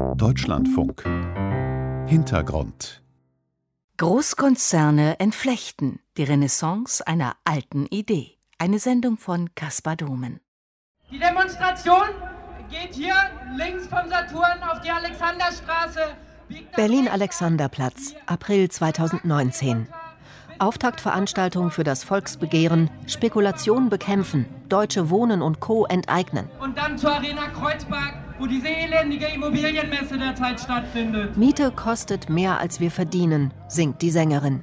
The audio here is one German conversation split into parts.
Deutschlandfunk Hintergrund Großkonzerne entflechten die Renaissance einer alten Idee. Eine Sendung von Caspar Domen. Die Demonstration geht hier links vom Saturn auf die Alexanderstraße. Berlin-Alexanderplatz, April 2019. Auftaktveranstaltung für das Volksbegehren Spekulation bekämpfen, Deutsche Wohnen und Co. enteignen. Und dann zur Arena Kreuzberg, wo diese elendige Immobilienmesse derzeit stattfindet. Miete kostet mehr als wir verdienen, singt die Sängerin.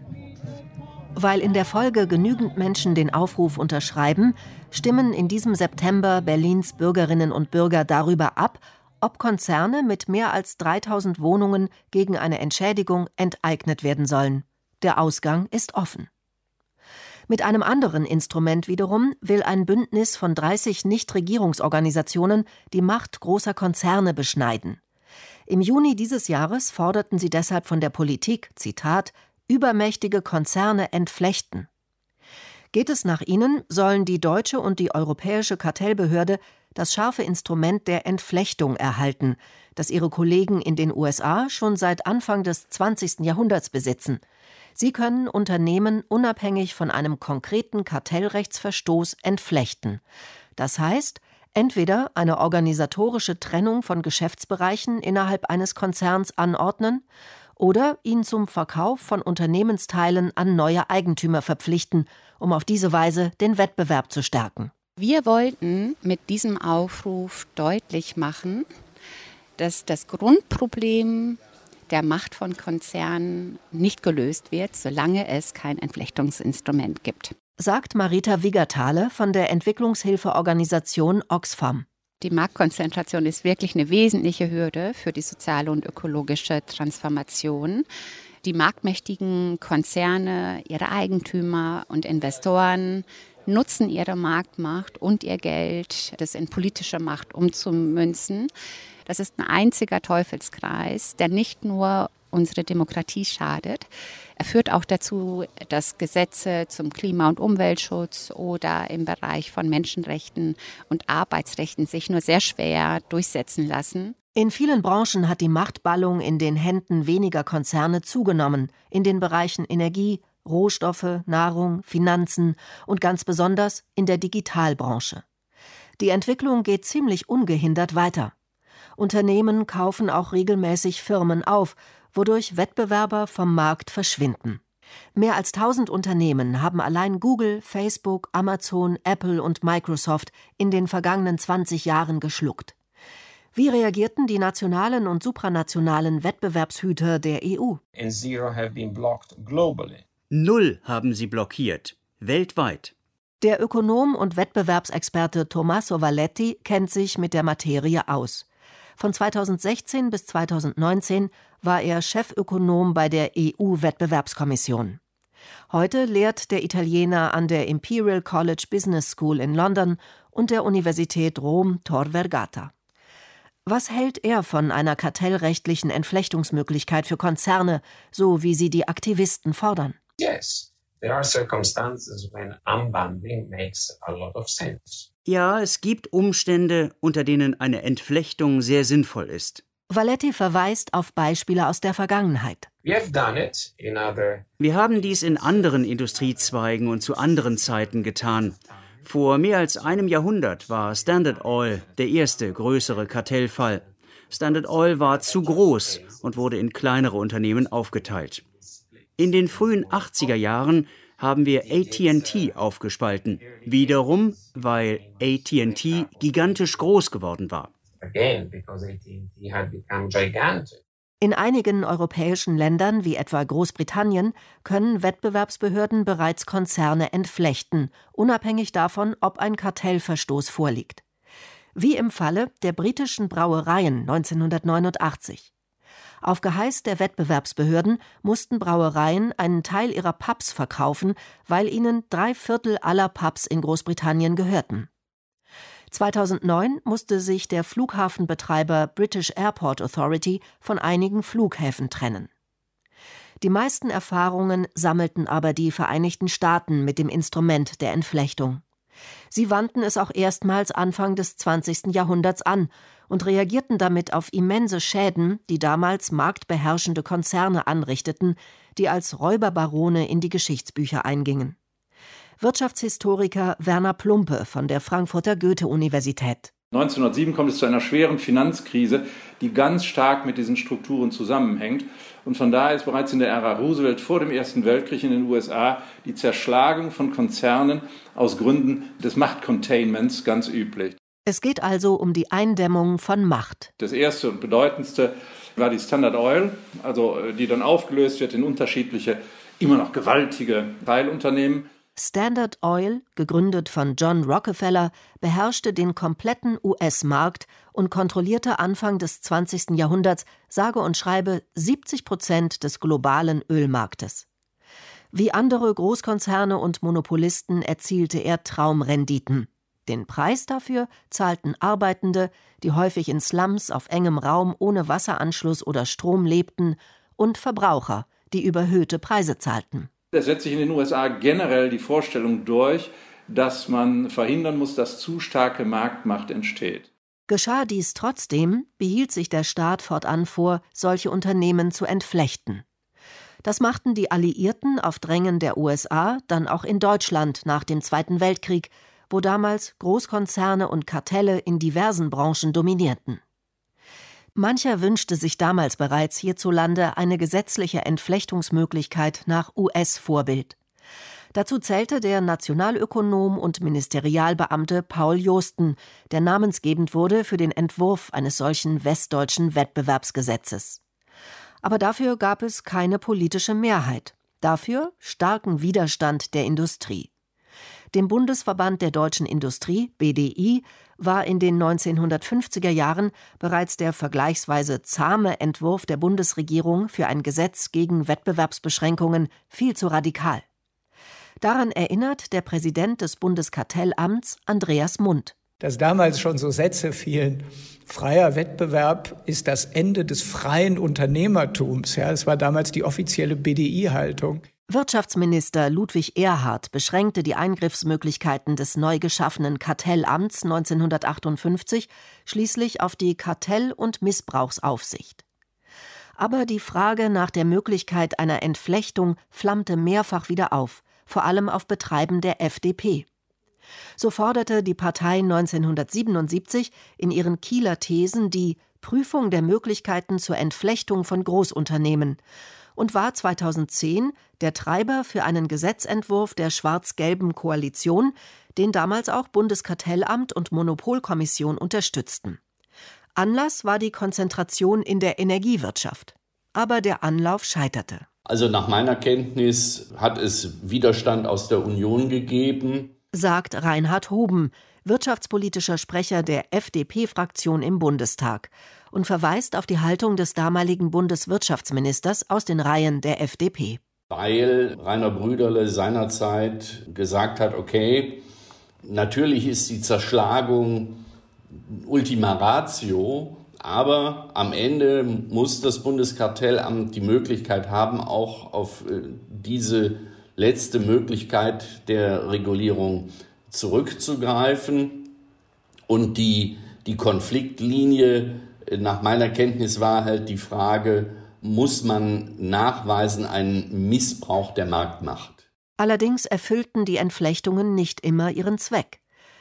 Weil in der Folge genügend Menschen den Aufruf unterschreiben, stimmen in diesem September Berlins Bürgerinnen und Bürger darüber ab, ob Konzerne mit mehr als 3000 Wohnungen gegen eine Entschädigung enteignet werden sollen. Der Ausgang ist offen. Mit einem anderen Instrument wiederum will ein Bündnis von 30 Nichtregierungsorganisationen die Macht großer Konzerne beschneiden. Im Juni dieses Jahres forderten sie deshalb von der Politik, Zitat, übermächtige Konzerne entflechten. Geht es nach ihnen, sollen die deutsche und die europäische Kartellbehörde das scharfe Instrument der Entflechtung erhalten, das ihre Kollegen in den USA schon seit Anfang des 20. Jahrhunderts besitzen – Sie können Unternehmen unabhängig von einem konkreten Kartellrechtsverstoß entflechten. Das heißt, entweder eine organisatorische Trennung von Geschäftsbereichen innerhalb eines Konzerns anordnen oder ihn zum Verkauf von Unternehmensteilen an neue Eigentümer verpflichten, um auf diese Weise den Wettbewerb zu stärken. Wir wollten mit diesem Aufruf deutlich machen, dass das Grundproblem der Macht von Konzernen nicht gelöst wird, solange es kein Entflechtungsinstrument gibt. Sagt Marita Wiggertale von der Entwicklungshilfeorganisation Oxfam. Die Marktkonzentration ist wirklich eine wesentliche Hürde für die soziale und ökologische Transformation. Die marktmächtigen Konzerne, ihre Eigentümer und Investoren nutzen ihre Marktmacht und ihr Geld, das in politische Macht umzumünzen. Das ist ein einziger Teufelskreis, der nicht nur unsere Demokratie schadet. Er führt auch dazu, dass Gesetze zum Klima- und Umweltschutz oder im Bereich von Menschenrechten und Arbeitsrechten sich nur sehr schwer durchsetzen lassen. In vielen Branchen hat die Machtballung in den Händen weniger Konzerne zugenommen, in den Bereichen Energie, Rohstoffe, Nahrung, Finanzen und ganz besonders in der Digitalbranche. Die Entwicklung geht ziemlich ungehindert weiter. Unternehmen kaufen auch regelmäßig Firmen auf, wodurch Wettbewerber vom Markt verschwinden. Mehr als 1000 Unternehmen haben allein Google, Facebook, Amazon, Apple und Microsoft in den vergangenen 20 Jahren geschluckt. Wie reagierten die nationalen und supranationalen Wettbewerbshüter der EU? Null haben sie blockiert, weltweit. Der Ökonom und Wettbewerbsexperte Tommaso Valetti kennt sich mit der Materie aus. Von 2016 bis 2019 war er Chefökonom bei der EU-Wettbewerbskommission. Heute lehrt der Italiener an der Imperial College Business School in London und der Universität Rom Tor Vergata. Was hält er von einer kartellrechtlichen Entflechtungsmöglichkeit für Konzerne, so wie sie die Aktivisten fordern? Yes. There are circumstances when unbundling makes a lot of sense. Ja, es gibt Umstände, unter denen eine Entflechtung sehr sinnvoll ist. Valetti verweist auf Beispiele aus der Vergangenheit. Wir haben dies in anderen Industriezweigen und zu anderen Zeiten getan. Vor mehr als einem Jahrhundert war Standard Oil der erste größere Kartellfall. Standard Oil war zu groß und wurde in kleinere Unternehmen aufgeteilt. In den frühen 80er Jahren haben wir ATT aufgespalten. Wiederum, weil ATT gigantisch groß geworden war. In einigen europäischen Ländern, wie etwa Großbritannien, können Wettbewerbsbehörden bereits Konzerne entflechten, unabhängig davon, ob ein Kartellverstoß vorliegt. Wie im Falle der britischen Brauereien 1989. Auf Geheiß der Wettbewerbsbehörden mussten Brauereien einen Teil ihrer Pubs verkaufen, weil ihnen drei Viertel aller Pubs in Großbritannien gehörten. 2009 musste sich der Flughafenbetreiber British Airport Authority von einigen Flughäfen trennen. Die meisten Erfahrungen sammelten aber die Vereinigten Staaten mit dem Instrument der Entflechtung. Sie wandten es auch erstmals Anfang des 20. Jahrhunderts an und reagierten damit auf immense Schäden, die damals marktbeherrschende Konzerne anrichteten, die als Räuberbarone in die Geschichtsbücher eingingen. Wirtschaftshistoriker Werner Plumpe von der Frankfurter Goethe-Universität. 1907 kommt es zu einer schweren Finanzkrise, die ganz stark mit diesen Strukturen zusammenhängt. Und von daher ist bereits in der Ära Roosevelt vor dem Ersten Weltkrieg in den USA die Zerschlagung von Konzernen aus Gründen des Machtcontainments ganz üblich. Es geht also um die Eindämmung von Macht. Das erste und bedeutendste war die Standard Oil, also äh, die dann aufgelöst wird in unterschiedliche, immer noch gewaltige Teilunternehmen. Standard Oil, gegründet von John Rockefeller, beherrschte den kompletten US-Markt und kontrollierte Anfang des 20. Jahrhunderts sage und schreibe 70 Prozent des globalen Ölmarktes. Wie andere Großkonzerne und Monopolisten erzielte er Traumrenditen. Den Preis dafür zahlten Arbeitende, die häufig in Slums auf engem Raum ohne Wasseranschluss oder Strom lebten, und Verbraucher, die überhöhte Preise zahlten. Es setzt sich in den USA generell die Vorstellung durch, dass man verhindern muss, dass zu starke Marktmacht entsteht. Geschah dies trotzdem, behielt sich der Staat fortan vor, solche Unternehmen zu entflechten. Das machten die Alliierten auf Drängen der USA dann auch in Deutschland nach dem Zweiten Weltkrieg wo damals Großkonzerne und Kartelle in diversen Branchen dominierten. Mancher wünschte sich damals bereits hierzulande eine gesetzliche Entflechtungsmöglichkeit nach US-Vorbild. Dazu zählte der Nationalökonom und Ministerialbeamte Paul Josten, der namensgebend wurde für den Entwurf eines solchen westdeutschen Wettbewerbsgesetzes. Aber dafür gab es keine politische Mehrheit, dafür starken Widerstand der Industrie. Dem Bundesverband der deutschen Industrie BDI war in den 1950er Jahren bereits der vergleichsweise zahme Entwurf der Bundesregierung für ein Gesetz gegen Wettbewerbsbeschränkungen viel zu radikal. Daran erinnert der Präsident des Bundeskartellamts Andreas Mund. Dass damals schon so Sätze fielen, freier Wettbewerb ist das Ende des freien Unternehmertums. Ja, das war damals die offizielle BDI-Haltung. Wirtschaftsminister Ludwig Erhard beschränkte die Eingriffsmöglichkeiten des neu geschaffenen Kartellamts 1958 schließlich auf die Kartell- und Missbrauchsaufsicht. Aber die Frage nach der Möglichkeit einer Entflechtung flammte mehrfach wieder auf, vor allem auf Betreiben der FDP. So forderte die Partei 1977 in ihren Kieler Thesen die Prüfung der Möglichkeiten zur Entflechtung von Großunternehmen und war 2010 der Treiber für einen Gesetzentwurf der schwarz-gelben Koalition, den damals auch Bundeskartellamt und Monopolkommission unterstützten. Anlass war die Konzentration in der Energiewirtschaft. Aber der Anlauf scheiterte. Also nach meiner Kenntnis hat es Widerstand aus der Union gegeben, sagt Reinhard Huben, wirtschaftspolitischer Sprecher der FDP-Fraktion im Bundestag und verweist auf die Haltung des damaligen Bundeswirtschaftsministers aus den Reihen der FDP. Weil Rainer Brüderle seinerzeit gesagt hat, okay, natürlich ist die Zerschlagung Ultima Ratio, aber am Ende muss das Bundeskartellamt die Möglichkeit haben, auch auf äh, diese letzte Möglichkeit der Regulierung zurückzugreifen. Und die, die Konfliktlinie nach meiner Kenntnis war halt die Frage, muss man nachweisen einen Missbrauch der Marktmacht? Allerdings erfüllten die Entflechtungen nicht immer ihren Zweck.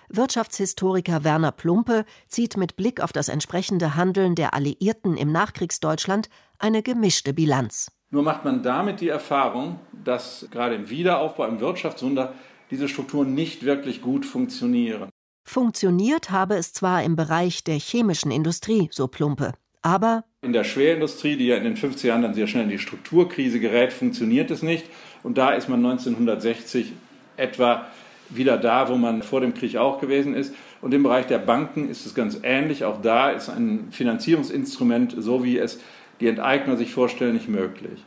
Wirtschaftshistoriker Werner Plumpe zieht mit Blick auf das entsprechende Handeln der Alliierten im Nachkriegsdeutschland eine gemischte Bilanz. Nur macht man damit die Erfahrung, dass gerade im Wiederaufbau, im Wirtschaftswunder diese Strukturen nicht wirklich gut funktionieren. Funktioniert habe es zwar im Bereich der chemischen Industrie, so Plumpe, aber in der Schwerindustrie, die ja in den 50er Jahren dann sehr schnell in die Strukturkrise gerät, funktioniert es nicht. Und da ist man 1960 etwa wieder da, wo man vor dem Krieg auch gewesen ist. Und im Bereich der Banken ist es ganz ähnlich. Auch da ist ein Finanzierungsinstrument, so wie es die Enteigner sich vorstellen, nicht möglich.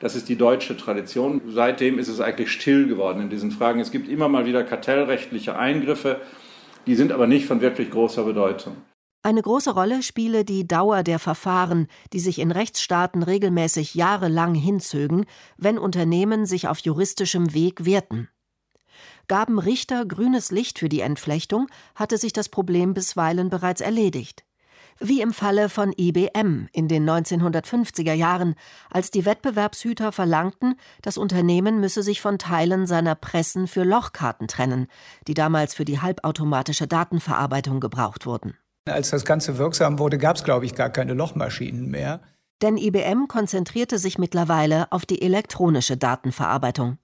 Das ist die deutsche Tradition. Seitdem ist es eigentlich still geworden in diesen Fragen. Es gibt immer mal wieder kartellrechtliche Eingriffe. Die sind aber nicht von wirklich großer Bedeutung. Eine große Rolle spiele die Dauer der Verfahren, die sich in Rechtsstaaten regelmäßig jahrelang hinzögen, wenn Unternehmen sich auf juristischem Weg wehrten. Gaben Richter grünes Licht für die Entflechtung, hatte sich das Problem bisweilen bereits erledigt. Wie im Falle von IBM in den 1950er Jahren, als die Wettbewerbshüter verlangten, das Unternehmen müsse sich von Teilen seiner Pressen für Lochkarten trennen, die damals für die halbautomatische Datenverarbeitung gebraucht wurden. Als das Ganze wirksam wurde, gab es, glaube ich, gar keine Lochmaschinen mehr. Denn IBM konzentrierte sich mittlerweile auf die elektronische Datenverarbeitung.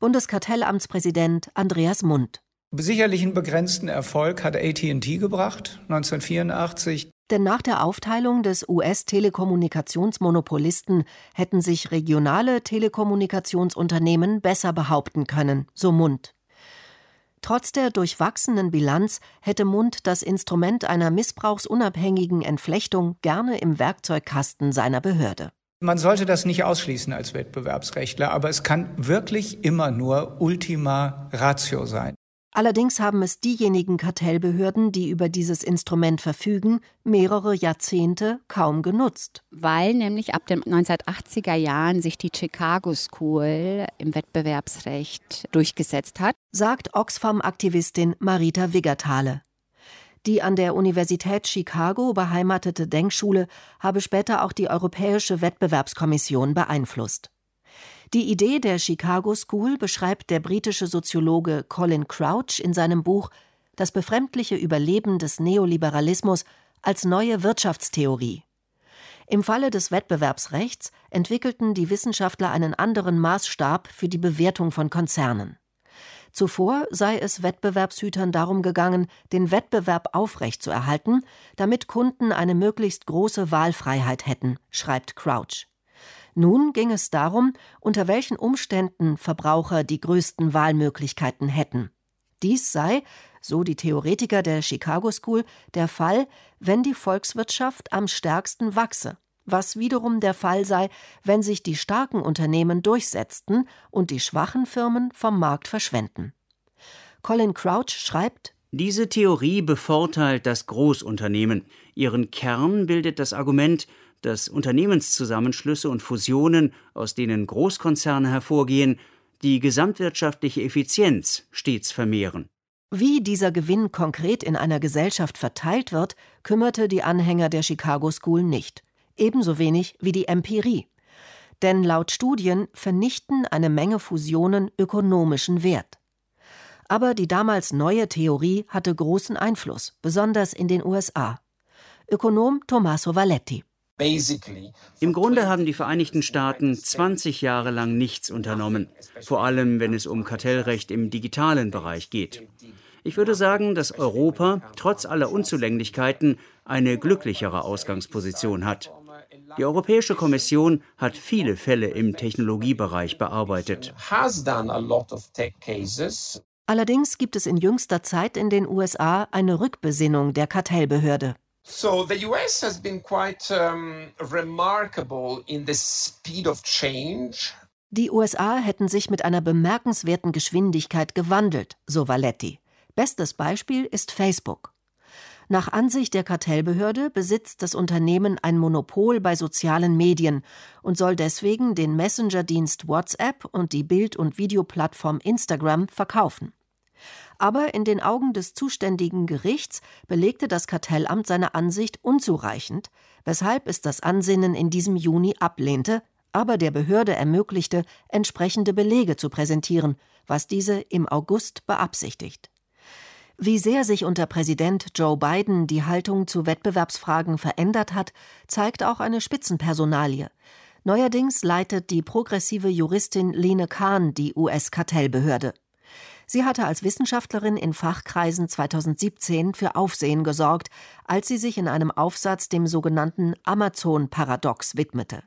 Bundeskartellamtspräsident Andreas Mund. Sicherlich einen begrenzten Erfolg hat AT&T gebracht, 1984. Denn nach der Aufteilung des US-Telekommunikationsmonopolisten hätten sich regionale Telekommunikationsunternehmen besser behaupten können, so Mund. Trotz der durchwachsenen Bilanz hätte Mund das Instrument einer missbrauchsunabhängigen Entflechtung gerne im Werkzeugkasten seiner Behörde. Man sollte das nicht ausschließen als Wettbewerbsrechtler, aber es kann wirklich immer nur Ultima Ratio sein. Allerdings haben es diejenigen Kartellbehörden, die über dieses Instrument verfügen, mehrere Jahrzehnte kaum genutzt. Weil nämlich ab den 1980er Jahren sich die Chicago School im Wettbewerbsrecht durchgesetzt hat, sagt Oxfam-Aktivistin Marita Wiggertale. Die an der Universität Chicago beheimatete Denkschule habe später auch die Europäische Wettbewerbskommission beeinflusst. Die Idee der Chicago School beschreibt der britische Soziologe Colin Crouch in seinem Buch Das befremdliche Überleben des Neoliberalismus als neue Wirtschaftstheorie. Im Falle des Wettbewerbsrechts entwickelten die Wissenschaftler einen anderen Maßstab für die Bewertung von Konzernen. Zuvor sei es Wettbewerbshütern darum gegangen, den Wettbewerb aufrechtzuerhalten, damit Kunden eine möglichst große Wahlfreiheit hätten, schreibt Crouch. Nun ging es darum, unter welchen Umständen Verbraucher die größten Wahlmöglichkeiten hätten. Dies sei, so die Theoretiker der Chicago School, der Fall, wenn die Volkswirtschaft am stärksten wachse, was wiederum der Fall sei, wenn sich die starken Unternehmen durchsetzten und die schwachen Firmen vom Markt verschwenden. Colin Crouch schreibt diese Theorie bevorteilt das Großunternehmen. Ihren Kern bildet das Argument, dass Unternehmenszusammenschlüsse und Fusionen, aus denen Großkonzerne hervorgehen, die gesamtwirtschaftliche Effizienz stets vermehren. Wie dieser Gewinn konkret in einer Gesellschaft verteilt wird, kümmerte die Anhänger der Chicago School nicht, ebenso wenig wie die Empirie. Denn laut Studien vernichten eine Menge Fusionen ökonomischen Wert. Aber die damals neue Theorie hatte großen Einfluss, besonders in den USA. Ökonom Tommaso Valetti. Im Grunde haben die Vereinigten Staaten 20 Jahre lang nichts unternommen, vor allem wenn es um Kartellrecht im digitalen Bereich geht. Ich würde sagen, dass Europa trotz aller Unzulänglichkeiten eine glücklichere Ausgangsposition hat. Die Europäische Kommission hat viele Fälle im Technologiebereich bearbeitet. Allerdings gibt es in jüngster Zeit in den USA eine Rückbesinnung der Kartellbehörde. So the US has been quite um, remarkable in the speed of change. Die USA hätten sich mit einer bemerkenswerten Geschwindigkeit gewandelt, so Valetti. Bestes Beispiel ist Facebook. Nach Ansicht der Kartellbehörde besitzt das Unternehmen ein Monopol bei sozialen Medien und soll deswegen den Messenger-Dienst WhatsApp und die Bild- und Videoplattform Instagram verkaufen. Aber in den Augen des zuständigen Gerichts belegte das Kartellamt seine Ansicht unzureichend, weshalb es das Ansinnen in diesem Juni ablehnte, aber der Behörde ermöglichte, entsprechende Belege zu präsentieren, was diese im August beabsichtigt. Wie sehr sich unter Präsident Joe Biden die Haltung zu Wettbewerbsfragen verändert hat, zeigt auch eine Spitzenpersonalie. Neuerdings leitet die progressive Juristin Lene Kahn die US-Kartellbehörde. Sie hatte als Wissenschaftlerin in Fachkreisen 2017 für Aufsehen gesorgt, als sie sich in einem Aufsatz dem sogenannten Amazon-Paradox widmete.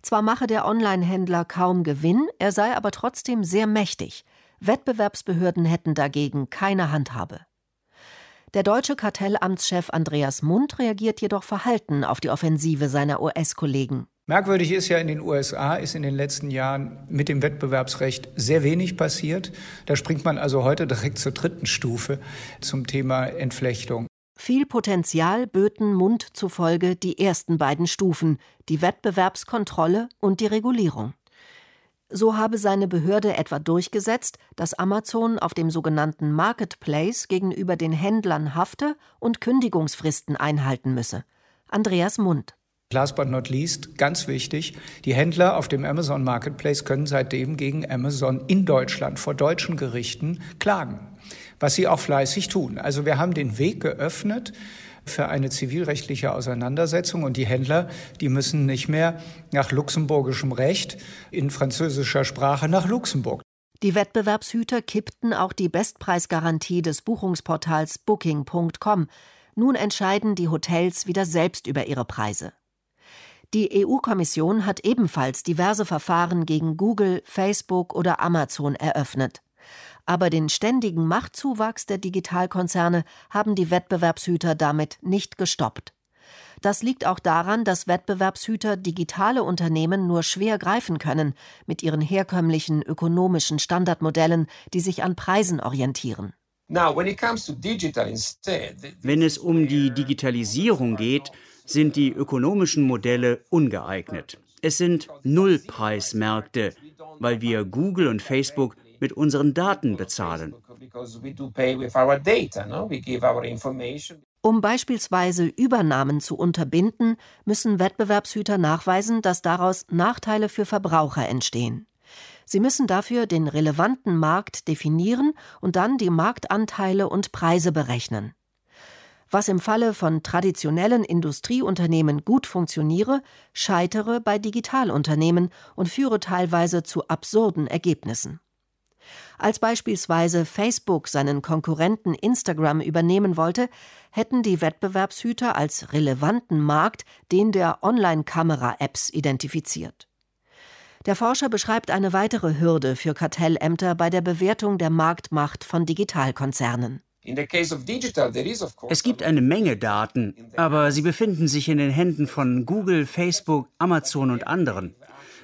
Zwar mache der Online-Händler kaum Gewinn, er sei aber trotzdem sehr mächtig. Wettbewerbsbehörden hätten dagegen keine Handhabe. Der deutsche Kartellamtschef Andreas Mund reagiert jedoch verhalten auf die Offensive seiner US-Kollegen. Merkwürdig ist ja, in den USA ist in den letzten Jahren mit dem Wettbewerbsrecht sehr wenig passiert. Da springt man also heute direkt zur dritten Stufe zum Thema Entflechtung. Viel Potenzial böten Mund zufolge die ersten beiden Stufen, die Wettbewerbskontrolle und die Regulierung. So habe seine Behörde etwa durchgesetzt, dass Amazon auf dem sogenannten Marketplace gegenüber den Händlern hafte und Kündigungsfristen einhalten müsse. Andreas Mund. Last but not least, ganz wichtig, die Händler auf dem Amazon Marketplace können seitdem gegen Amazon in Deutschland vor deutschen Gerichten klagen, was sie auch fleißig tun. Also wir haben den Weg geöffnet für eine zivilrechtliche Auseinandersetzung und die Händler, die müssen nicht mehr nach luxemburgischem Recht in französischer Sprache nach Luxemburg. Die Wettbewerbshüter kippten auch die Bestpreisgarantie des Buchungsportals Booking.com. Nun entscheiden die Hotels wieder selbst über ihre Preise. Die EU-Kommission hat ebenfalls diverse Verfahren gegen Google, Facebook oder Amazon eröffnet. Aber den ständigen Machtzuwachs der Digitalkonzerne haben die Wettbewerbshüter damit nicht gestoppt. Das liegt auch daran, dass Wettbewerbshüter digitale Unternehmen nur schwer greifen können mit ihren herkömmlichen ökonomischen Standardmodellen, die sich an Preisen orientieren. Wenn es um die Digitalisierung geht, sind die ökonomischen Modelle ungeeignet. Es sind Nullpreismärkte, weil wir Google und Facebook mit unseren Daten bezahlen. Um beispielsweise Übernahmen zu unterbinden, müssen Wettbewerbshüter nachweisen, dass daraus Nachteile für Verbraucher entstehen. Sie müssen dafür den relevanten Markt definieren und dann die Marktanteile und Preise berechnen. Was im Falle von traditionellen Industrieunternehmen gut funktioniere, scheitere bei Digitalunternehmen und führe teilweise zu absurden Ergebnissen. Als beispielsweise Facebook seinen Konkurrenten Instagram übernehmen wollte, hätten die Wettbewerbshüter als relevanten Markt den der Online-Kamera-Apps identifiziert. Der Forscher beschreibt eine weitere Hürde für Kartellämter bei der Bewertung der Marktmacht von Digitalkonzernen. Es gibt eine Menge Daten, aber sie befinden sich in den Händen von Google, Facebook, Amazon und anderen.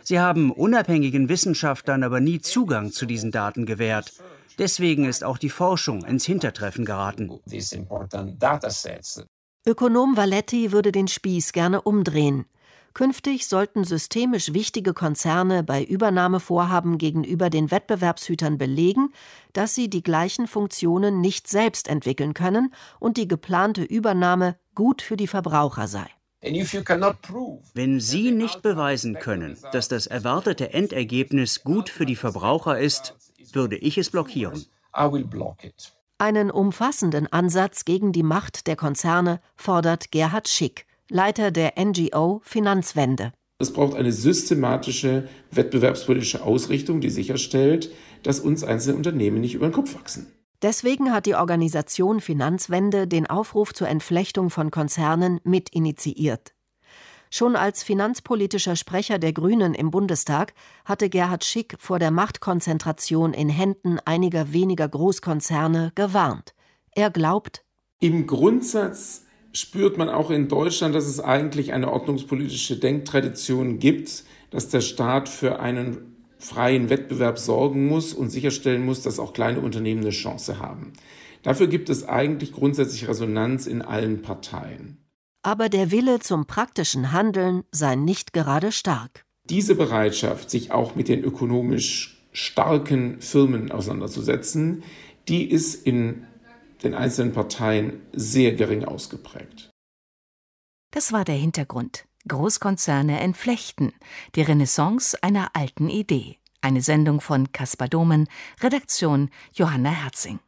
Sie haben unabhängigen Wissenschaftlern aber nie Zugang zu diesen Daten gewährt. Deswegen ist auch die Forschung ins Hintertreffen geraten. Ökonom Valetti würde den Spieß gerne umdrehen. Künftig sollten systemisch wichtige Konzerne bei Übernahmevorhaben gegenüber den Wettbewerbshütern belegen, dass sie die gleichen Funktionen nicht selbst entwickeln können und die geplante Übernahme gut für die Verbraucher sei. Wenn Sie nicht beweisen können, dass das erwartete Endergebnis gut für die Verbraucher ist, würde ich es blockieren. Einen umfassenden Ansatz gegen die Macht der Konzerne fordert Gerhard Schick, Leiter der NGO Finanzwende. Es braucht eine systematische wettbewerbspolitische Ausrichtung, die sicherstellt, dass uns einzelne Unternehmen nicht über den Kopf wachsen. Deswegen hat die Organisation Finanzwende den Aufruf zur Entflechtung von Konzernen mit initiiert. Schon als finanzpolitischer Sprecher der Grünen im Bundestag hatte Gerhard Schick vor der Machtkonzentration in Händen einiger weniger Großkonzerne gewarnt. Er glaubt, im Grundsatz spürt man auch in Deutschland, dass es eigentlich eine ordnungspolitische Denktradition gibt, dass der Staat für einen freien Wettbewerb sorgen muss und sicherstellen muss, dass auch kleine Unternehmen eine Chance haben. Dafür gibt es eigentlich grundsätzlich Resonanz in allen Parteien. Aber der Wille zum praktischen Handeln sei nicht gerade stark. Diese Bereitschaft, sich auch mit den ökonomisch starken Firmen auseinanderzusetzen, die ist in den einzelnen Parteien sehr gering ausgeprägt. Das war der Hintergrund. Großkonzerne entflechten. Die Renaissance einer alten Idee. Eine Sendung von Caspar Domen, Redaktion Johanna Herzing.